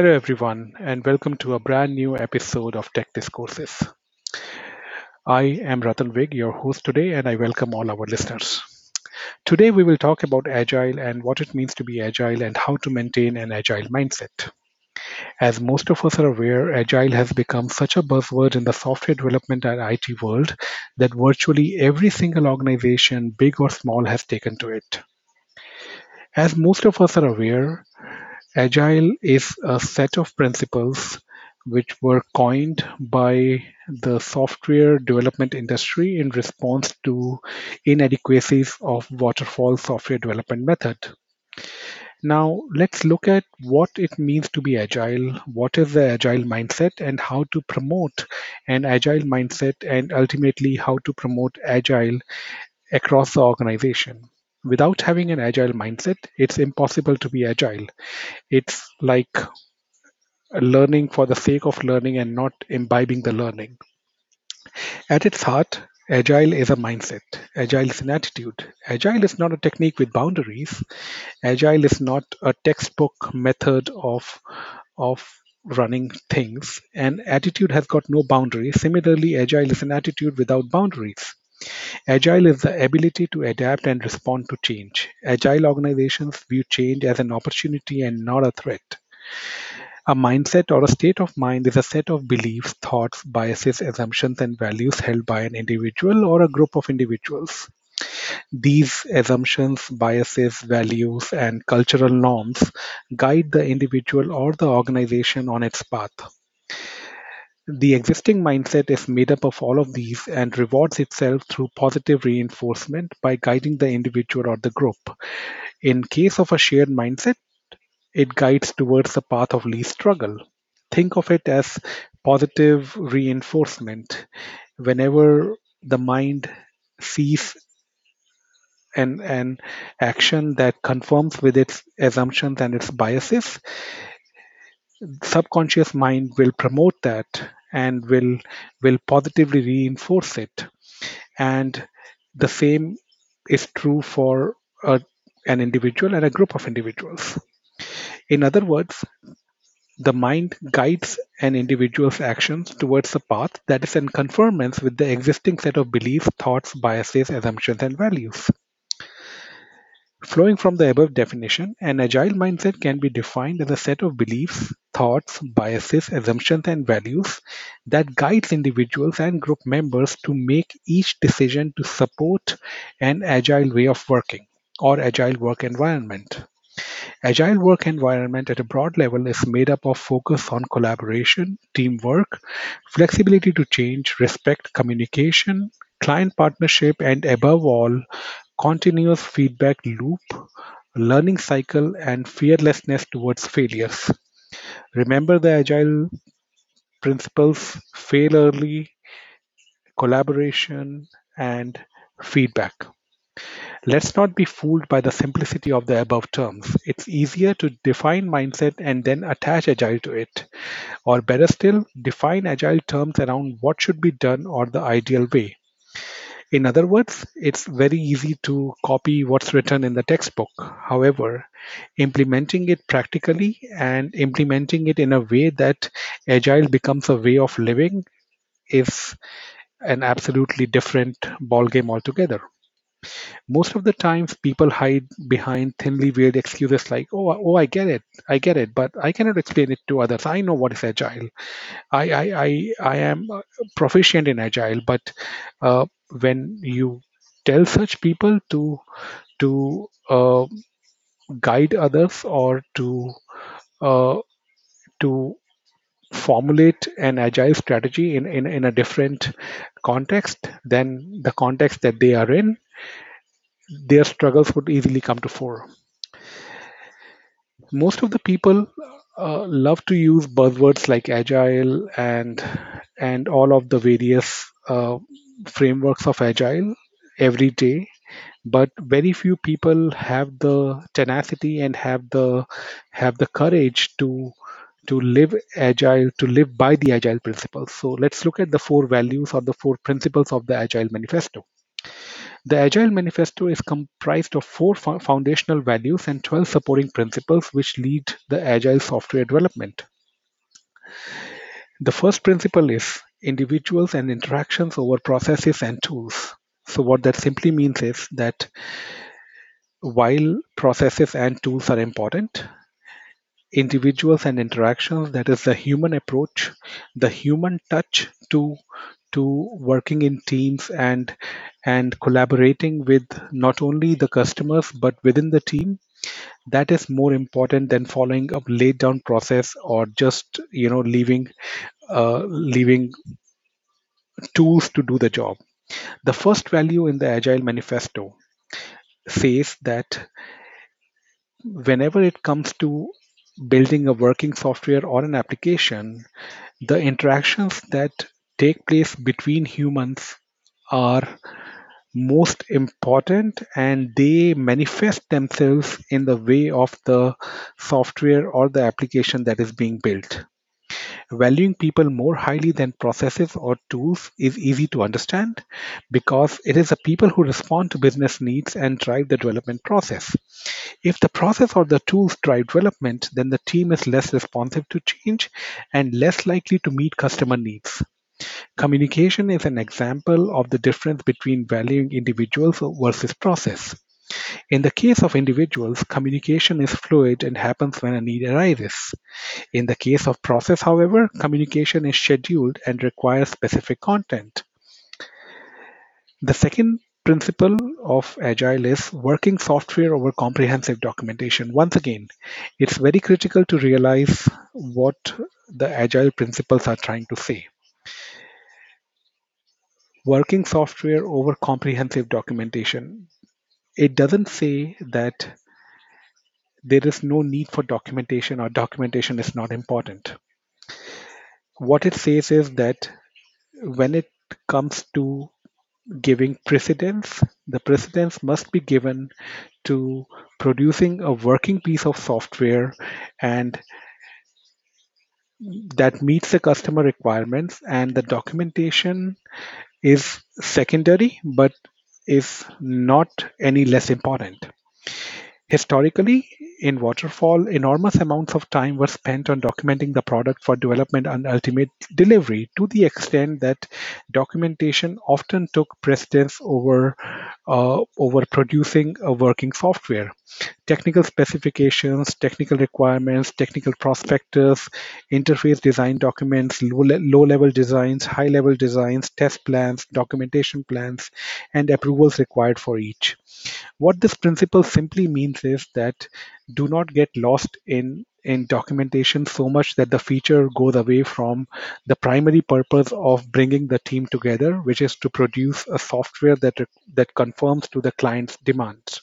Hello, everyone, and welcome to a brand new episode of Tech Discourses. I am Ratan Vig, your host today, and I welcome all our listeners. Today, we will talk about Agile and what it means to be Agile and how to maintain an Agile mindset. As most of us are aware, Agile has become such a buzzword in the software development and IT world that virtually every single organization, big or small, has taken to it. As most of us are aware, Agile is a set of principles which were coined by the software development industry in response to inadequacies of waterfall software development method. Now, let's look at what it means to be agile, what is the agile mindset, and how to promote an agile mindset, and ultimately how to promote agile across the organization without having an agile mindset, it's impossible to be agile. It's like learning for the sake of learning and not imbibing the learning. At its heart, agile is a mindset. Agile is an attitude. Agile is not a technique with boundaries. Agile is not a textbook method of of running things. And attitude has got no boundaries. Similarly, agile is an attitude without boundaries. Agile is the ability to adapt and respond to change. Agile organizations view change as an opportunity and not a threat. A mindset or a state of mind is a set of beliefs, thoughts, biases, assumptions, and values held by an individual or a group of individuals. These assumptions, biases, values, and cultural norms guide the individual or the organization on its path. The existing mindset is made up of all of these and rewards itself through positive reinforcement by guiding the individual or the group. In case of a shared mindset, it guides towards the path of least struggle. Think of it as positive reinforcement. Whenever the mind sees an, an action that conforms with its assumptions and its biases, subconscious mind will promote that and will will positively reinforce it. And the same is true for a, an individual and a group of individuals. In other words the mind guides an individual's actions towards a path that is in conformance with the existing set of beliefs thoughts biases assumptions and values Flowing from the above definition, an agile mindset can be defined as a set of beliefs, thoughts, biases, assumptions, and values that guides individuals and group members to make each decision to support an agile way of working or agile work environment. Agile work environment at a broad level is made up of focus on collaboration, teamwork, flexibility to change, respect, communication, client partnership, and above all, continuous feedback loop, learning cycle, and fearlessness towards failures. Remember the agile principles fail early, collaboration, and feedback. Let's not be fooled by the simplicity of the above terms. It's easier to define mindset and then attach agile to it. Or better still, define agile terms around what should be done or the ideal way. In other words, it's very easy to copy what's written in the textbook. However, implementing it practically and implementing it in a way that agile becomes a way of living is an absolutely different ballgame altogether. Most of the times, people hide behind thinly veiled excuses like, "Oh, oh, I get it, I get it, but I cannot explain it to others. I know what is agile. I, I, I, I am proficient in agile." But uh, when you tell such people to to uh, guide others or to uh, to formulate an agile strategy in, in, in a different context than the context that they are in, their struggles would easily come to fore. Most of the people uh, love to use buzzwords like agile and and all of the various uh, frameworks of agile every day but very few people have the tenacity and have the have the courage to to live agile to live by the agile principles so let's look at the four values or the four principles of the agile manifesto The Agile Manifesto is comprised of four foundational values and 12 supporting principles which lead the Agile software development. The first principle is individuals and interactions over processes and tools. So, what that simply means is that while processes and tools are important, individuals and interactions, that is the human approach, the human touch to to working in teams and and collaborating with not only the customers but within the team that is more important than following a laid down process or just you know leaving uh, leaving tools to do the job. The first value in the agile manifesto says that whenever it comes to building a working software or an application the interactions that take place between humans are most important and they manifest themselves in the way of the software or the application that is being built. Valuing people more highly than processes or tools is easy to understand because it is the people who respond to business needs and drive the development process. If the process or the tools drive development, then the team is less responsive to change and less likely to meet customer needs. Communication is an example of the difference between valuing individuals versus process. In the case of individuals, communication is fluid and happens when a need arises. In the case of process, however, communication is scheduled and requires specific content. The second principle of Agile is working software over comprehensive documentation. Once again, it's very critical to realize what the Agile principles are trying to say working software over comprehensive documentation. It doesn't say that there is no need for documentation or documentation is not important. What it says is that when it comes to giving precedence, the precedence must be given to producing a working piece of software and that meets the customer requirements and the documentation is secondary but is not any less important. Historically, in Waterfall, enormous amounts of time were spent on documenting the product for development and ultimate delivery to the extent that documentation often took precedence over, uh, over producing a working software. Technical specifications, technical requirements, technical prospectus, interface design documents, low, low level designs, high level designs, test plans, documentation plans, and approvals required for each. What this principle simply means is that do not get lost in in documentation so much that the feature goes away from the primary purpose of bringing the team together, which is to produce a software that that conforms to the client's demands.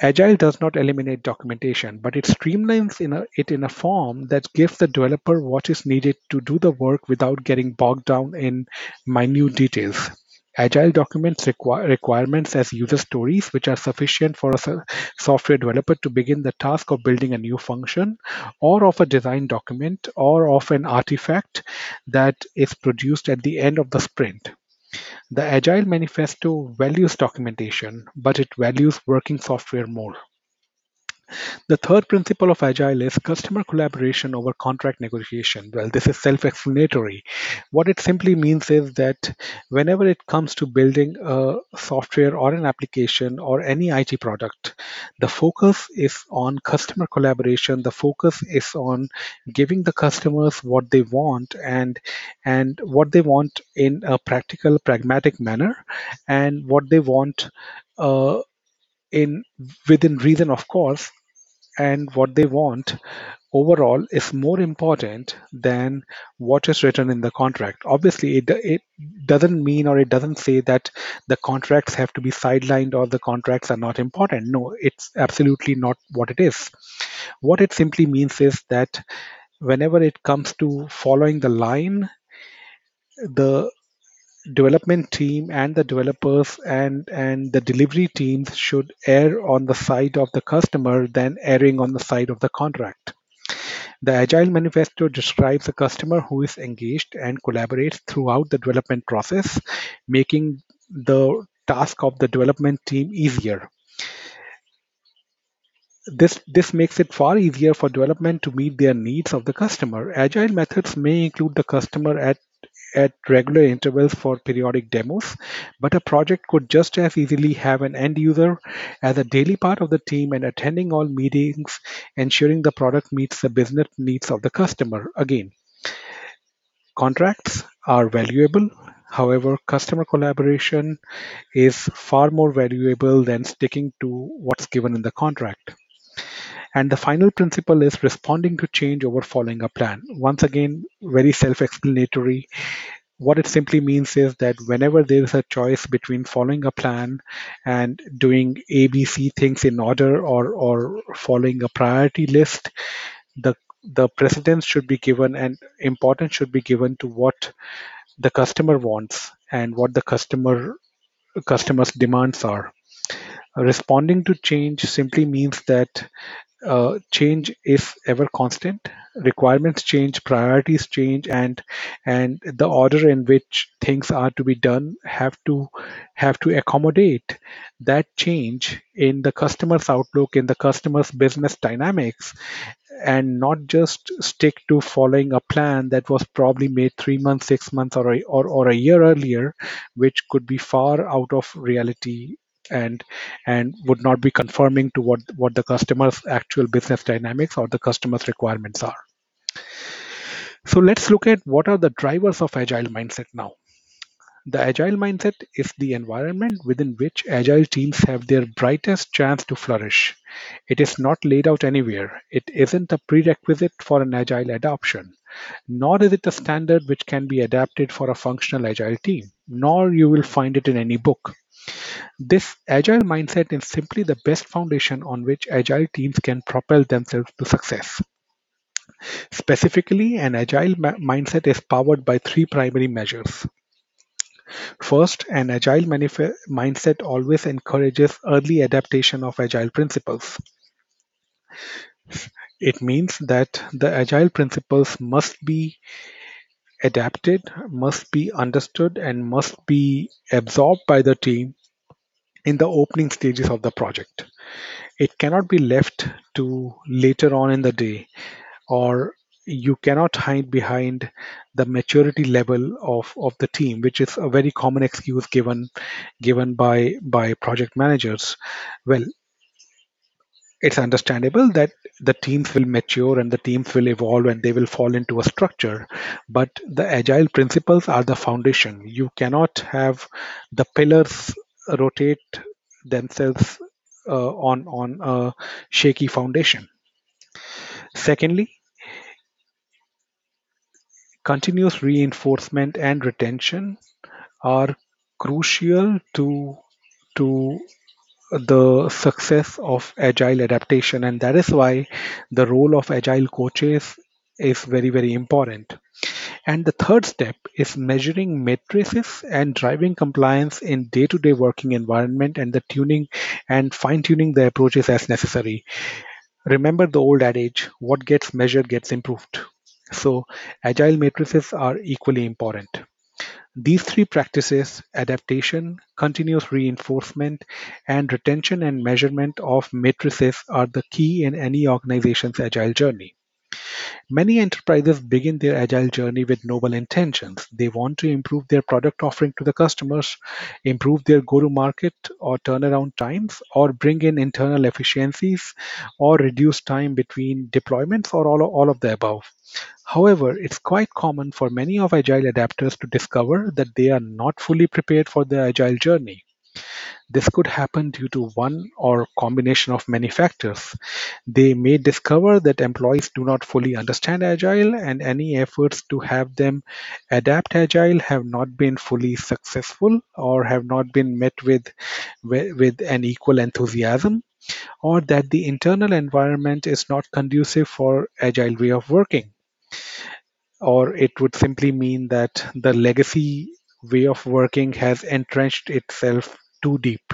Agile does not eliminate documentation, but it streamlines in a, it in a form that gives the developer what is needed to do the work without getting bogged down in minute details. Agile documents require requirements as user stories, which are sufficient for a software developer to begin the task of building a new function, or of a design document, or of an artifact that is produced at the end of the sprint. The Agile Manifesto values documentation, but it values working software more. The third principle of Agile is customer collaboration over contract negotiation. Well, this is self explanatory. What it simply means is that whenever it comes to building a software or an application or any IT product, the focus is on customer collaboration. The focus is on giving the customers what they want and and what they want in a practical, pragmatic manner, and what they want uh, in within reason, of course, and what they want overall is more important than what is written in the contract. Obviously, it, it doesn't mean or it doesn't say that the contracts have to be sidelined or the contracts are not important. No, it's absolutely not what it is. What it simply means is that whenever it comes to following the line, the development team and the developers and and the delivery teams should err on the side of the customer than erring on the side of the contract the agile manifesto describes a customer who is engaged and collaborates throughout the development process making the task of the development team easier. This, this makes it far easier for development to meet their needs of the customer. Agile methods may include the customer at at regular intervals for periodic demos, but a project could just as easily have an end user as a daily part of the team and attending all meetings, ensuring the product meets the business needs of the customer. Again, contracts are valuable. However, customer collaboration is far more valuable than sticking to what's given in the contract. And the final principle is responding to change over following a plan. Once again, very self explanatory. What it simply means is that whenever there is a choice between following a plan and doing ABC things in order or, or following a priority list, the the precedence should be given and importance should be given to what the customer wants and what the customer customers demands are responding to change simply means that uh, change is ever constant requirements change priorities change and and the order in which things are to be done have to have to accommodate that change in the customer's outlook in the customer's business dynamics and not just stick to following a plan that was probably made three months six months or a, or, or a year earlier which could be far out of reality and and would not be conforming to what what the customer's actual business dynamics or the customer's requirements are so let's look at what are the drivers of agile mindset now the agile mindset is the environment within which agile teams have their brightest chance to flourish. It is not laid out anywhere. It isn't a prerequisite for an agile adoption, nor is it a standard which can be adapted for a functional agile team, nor you will find it in any book. This agile mindset is simply the best foundation on which agile teams can propel themselves to success. Specifically, an agile ma- mindset is powered by three primary measures. First, an agile manif- mindset always encourages early adaptation of agile principles. It means that the agile principles must be adapted, must be understood, and must be absorbed by the team in the opening stages of the project. It cannot be left to later on in the day, or you cannot hide behind the maturity level of, of the team, which is a very common excuse given given by by project managers. Well, it's understandable that the teams will mature and the teams will evolve and they will fall into a structure but the agile principles are the foundation you cannot have the pillars rotate themselves uh, on on a shaky foundation. Secondly continuous reinforcement and retention are crucial to to the success of agile adaptation and that is why the role of agile coaches is very very important and the third step is measuring matrices and driving compliance in day-to-day working environment and the tuning and fine-tuning the approaches as necessary. Remember the old adage what gets measured gets improved. So agile matrices are equally important. These three practices adaptation, continuous reinforcement, and retention and measurement of matrices are the key in any organization's agile journey. Many enterprises begin their agile journey with noble intentions. They want to improve their product offering to the customers, improve their go to market or turnaround times, or bring in internal efficiencies, or reduce time between deployments, or all, all of the above. However, it's quite common for many of agile adapters to discover that they are not fully prepared for the agile journey. This could happen due to one or combination of many factors. They may discover that employees do not fully understand Agile and any efforts to have them adapt Agile have not been fully successful or have not been met with, with, an equal enthusiasm or that the internal environment is not conducive for Agile way of working. Or it would simply mean that the legacy way of working has entrenched itself too deep.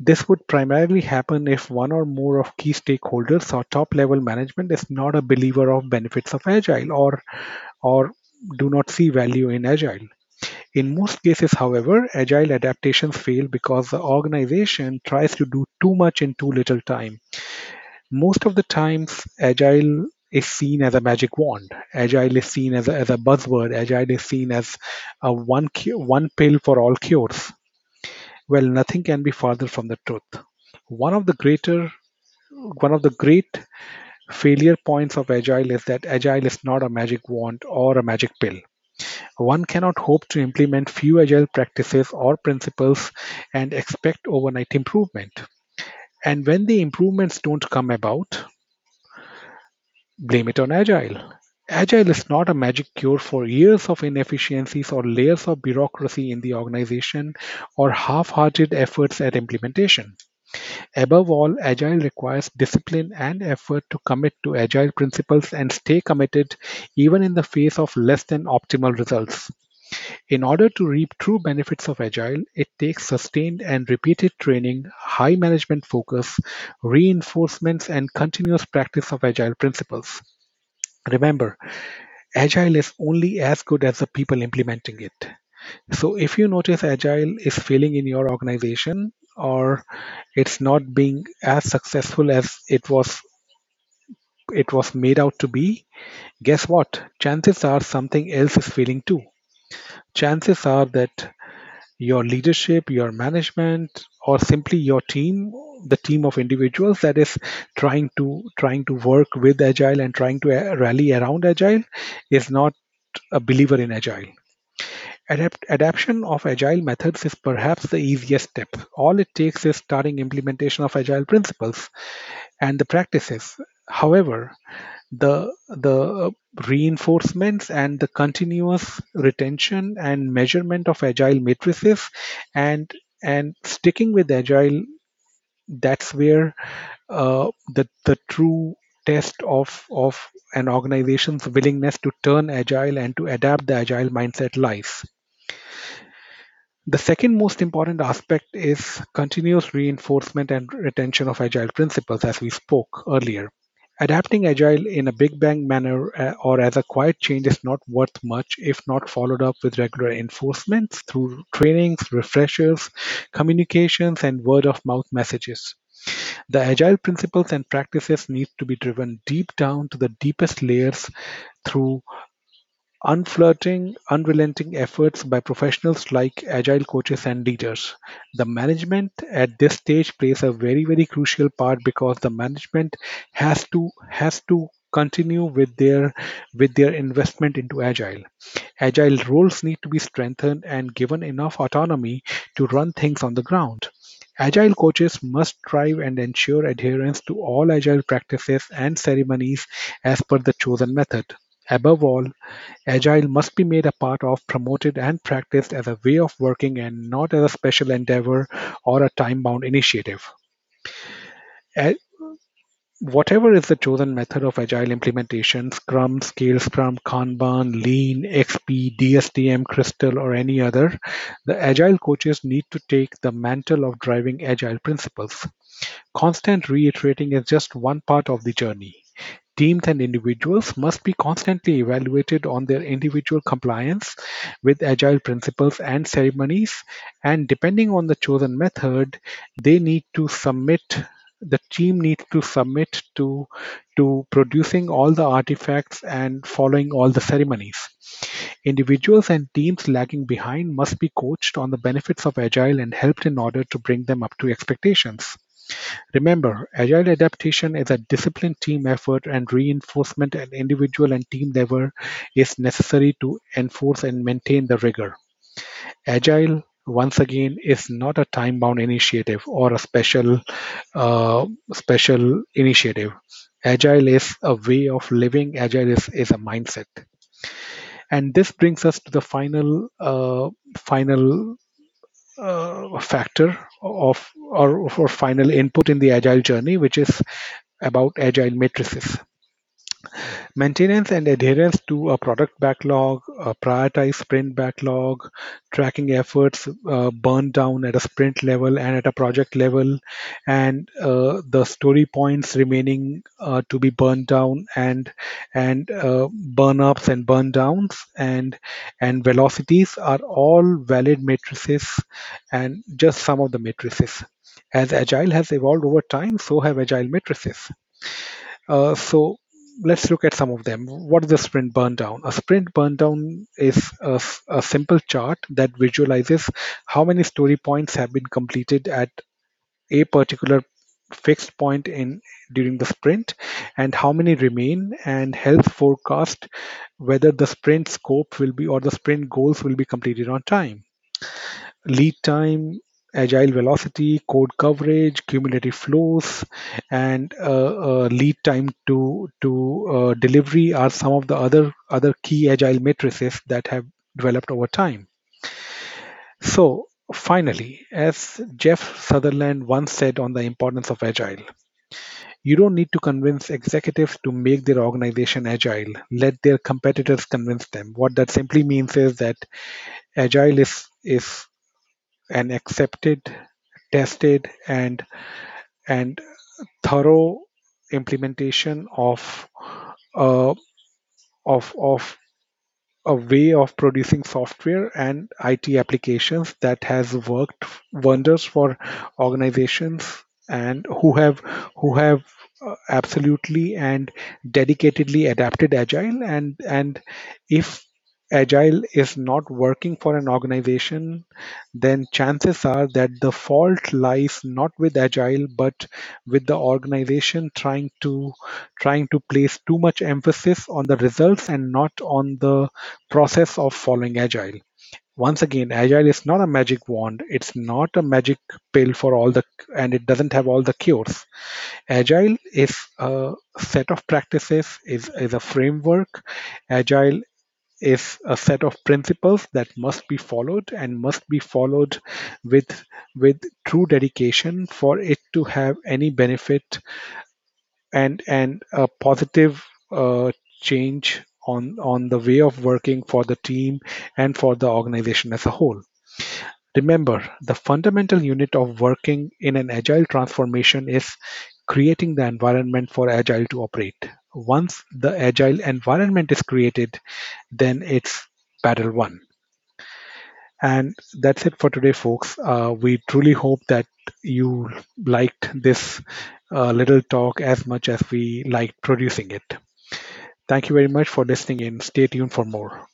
This would primarily happen if one or more of key stakeholders or top-level management is not a believer of benefits of Agile or or do not see value in Agile. In most cases, however, agile adaptations fail because the organization tries to do too much in too little time. Most of the times, agile is seen as a magic wand. Agile is seen as a, as a buzzword. Agile is seen as a one one pill for all cures. Well, nothing can be farther from the truth. One of the greater one of the great failure points of agile is that agile is not a magic wand or a magic pill. One cannot hope to implement few agile practices or principles and expect overnight improvement. And when the improvements don't come about, blame it on agile. Agile is not a magic cure for years of inefficiencies or layers of bureaucracy in the organization or half hearted efforts at implementation. Above all, Agile requires discipline and effort to commit to Agile principles and stay committed even in the face of less than optimal results. In order to reap true benefits of Agile, it takes sustained and repeated training, high management focus, reinforcements, and continuous practice of Agile principles. Remember, Agile is only as good as the people implementing it. So if you notice Agile is failing in your organization or it's not being as successful as it was it was made out to be, guess what? Chances are something else is failing too. Chances are that your leadership, your management, or simply your team, the team of individuals that is trying to trying to work with Agile and trying to uh, rally around Agile is not a believer in Agile. Adapt- adaptation of agile methods is perhaps the easiest step. All it takes is starting implementation of agile principles and the practices. However, the the reinforcements and the continuous retention and measurement of agile matrices and and sticking with agile that's where uh, the the true test of of an organization's willingness to turn agile and to adapt the agile mindset lies the second most important aspect is continuous reinforcement and retention of agile principles, as we spoke earlier. Adapting agile in a big bang manner uh, or as a quiet change is not worth much if not followed up with regular enforcements through trainings, refreshers, communications, and word of mouth messages. The agile principles and practices need to be driven deep down to the deepest layers through Unflirting, unrelenting efforts by professionals like agile coaches and leaders. The management at this stage plays a very, very crucial part because the management has to has to continue with their with their investment into agile. Agile roles need to be strengthened and given enough autonomy to run things on the ground. Agile coaches must strive and ensure adherence to all agile practices and ceremonies as per the chosen method. Above all, Agile must be made a part of, promoted, and practiced as a way of working and not as a special endeavor or a time bound initiative. Whatever is the chosen method of agile implementation Scrum, Scale Scrum, Kanban, Lean, XP, DSDM, Crystal, or any other the agile coaches need to take the mantle of driving agile principles. Constant reiterating is just one part of the journey. Teams and individuals must be constantly evaluated on their individual compliance with agile principles and ceremonies, and depending on the chosen method, they need to submit the team needs to submit to to producing all the artifacts and following all the ceremonies. Individuals and teams lagging behind must be coached on the benefits of agile and helped in order to bring them up to expectations. Remember, agile adaptation is a disciplined team effort and reinforcement at individual and team level is necessary to enforce and maintain the rigor. Agile, once again, is not a time-bound initiative or a special uh, special initiative. Agile is a way of living. Agile is, is a mindset. And this brings us to the final uh, final uh, factor of or, or final input in the agile journey, which is about agile matrices. Maintenance and adherence to a product backlog, a prioritized sprint backlog, tracking efforts uh, burned down at a sprint level and at a project level, and uh, the story points remaining uh, to be burned down and and uh, burn ups and burn downs and and velocities are all valid matrices and just some of the matrices. As agile has evolved over time, so have agile matrices. Uh, so let's look at some of them. What is a sprint burn down? A sprint burn down is a simple chart that visualizes how many story points have been completed at a particular fixed point in during the sprint and how many remain and helps forecast whether the sprint scope will be or the sprint goals will be completed on time lead time, agile velocity, code coverage, cumulative flows, and uh, uh, lead time to to uh, delivery are some of the other other key agile matrices that have developed over time. So finally, as Jeff Sutherland once said on the importance of agile, you don't need to convince executives to make their organization agile. Let their competitors convince them. What that simply means is that agile is is an accepted, tested, and and thorough implementation of uh, of of a way of producing software and IT applications that has worked wonders for organizations and who have who have uh, absolutely and dedicatedly adapted agile and and if agile is not working for an organization then chances are that the fault lies not with agile but with the organization trying to trying to place too much emphasis on the results and not on the process of following agile. Once again agile is not a magic wand. It's not a magic pill for all the and it doesn't have all the cures. Agile is a set of practices is, is a framework. Agile is a set of principles that must be followed and must be followed with with true dedication for it to have any benefit and and a positive uh, change on on the way of working for the team and for the organization as a whole. Remember the fundamental unit of working in an agile transformation is creating the environment for agile to operate once the agile environment is created then it's battle won and that's it for today, folks. Uh, we truly hope that you liked this uh, little talk as much as we liked producing it. Thank you very much for listening in. Stay tuned for more.